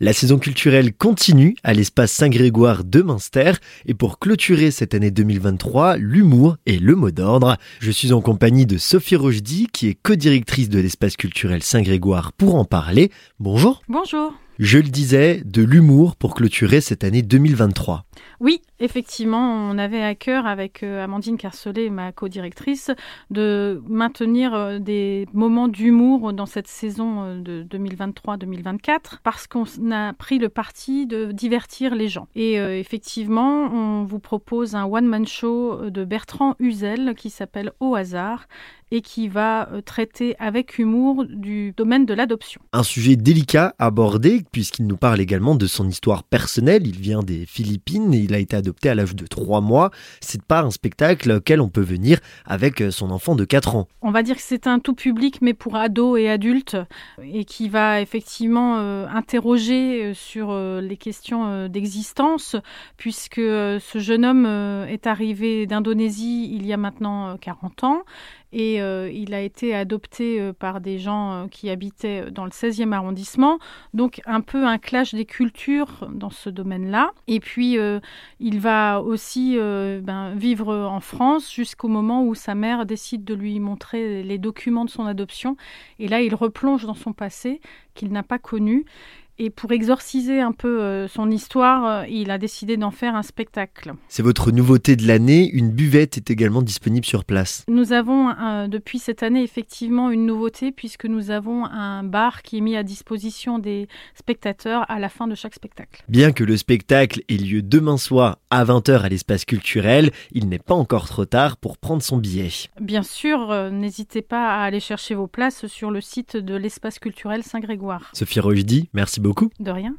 La saison culturelle continue à l'espace Saint-Grégoire de Münster et pour clôturer cette année 2023, l'humour est le mot d'ordre. Je suis en compagnie de Sophie Rochdy qui est co-directrice de l'espace culturel Saint-Grégoire pour en parler. Bonjour. Bonjour. Je le disais, de l'humour pour clôturer cette année 2023. Oui, effectivement, on avait à cœur avec euh, Amandine Carcelet, ma co-directrice, de maintenir euh, des moments d'humour dans cette saison euh, de 2023-2024 parce qu'on a pris le parti de divertir les gens. Et effectivement, on vous propose un one-man show de Bertrand Huzel qui s'appelle Au hasard et qui va traiter avec humour du domaine de l'adoption. Un sujet délicat abordé puisqu'il nous parle également de son histoire personnelle. Il vient des Philippines et il a été adopté à l'âge de 3 mois. C'est pas un spectacle auquel on peut venir avec son enfant de 4 ans. On va dire que c'est un tout public mais pour ados et adultes et qui va effectivement euh, interroger euh, sur euh, les questions d'existence puisque ce jeune homme est arrivé d'Indonésie il y a maintenant 40 ans et euh, il a été adopté euh, par des gens euh, qui habitaient dans le 16e arrondissement, donc un peu un clash des cultures dans ce domaine-là. Et puis il va aussi ben, vivre en France jusqu'au moment où sa mère décide de lui montrer les documents de son adoption, et là il replonge dans son passé qu'il n'a pas connu. Et pour exorciser un peu euh, son histoire, euh, il a décidé d'en faire un spectacle. C'est votre nouveauté de l'année. Une buvette est également disponible sur place. Nous avons depuis cette année effectivement une nouveauté puisque nous avons un bar qui est mis à disposition des spectateurs à la fin de chaque spectacle. Bien que le spectacle ait lieu demain soir à 20h à l'espace culturel, il n'est pas encore trop tard pour prendre son billet. Bien sûr, euh, n'hésitez pas à aller chercher vos places sur le site de l'espace culturel Saint-Grégoire. Sophie Rochdy, merci De rien.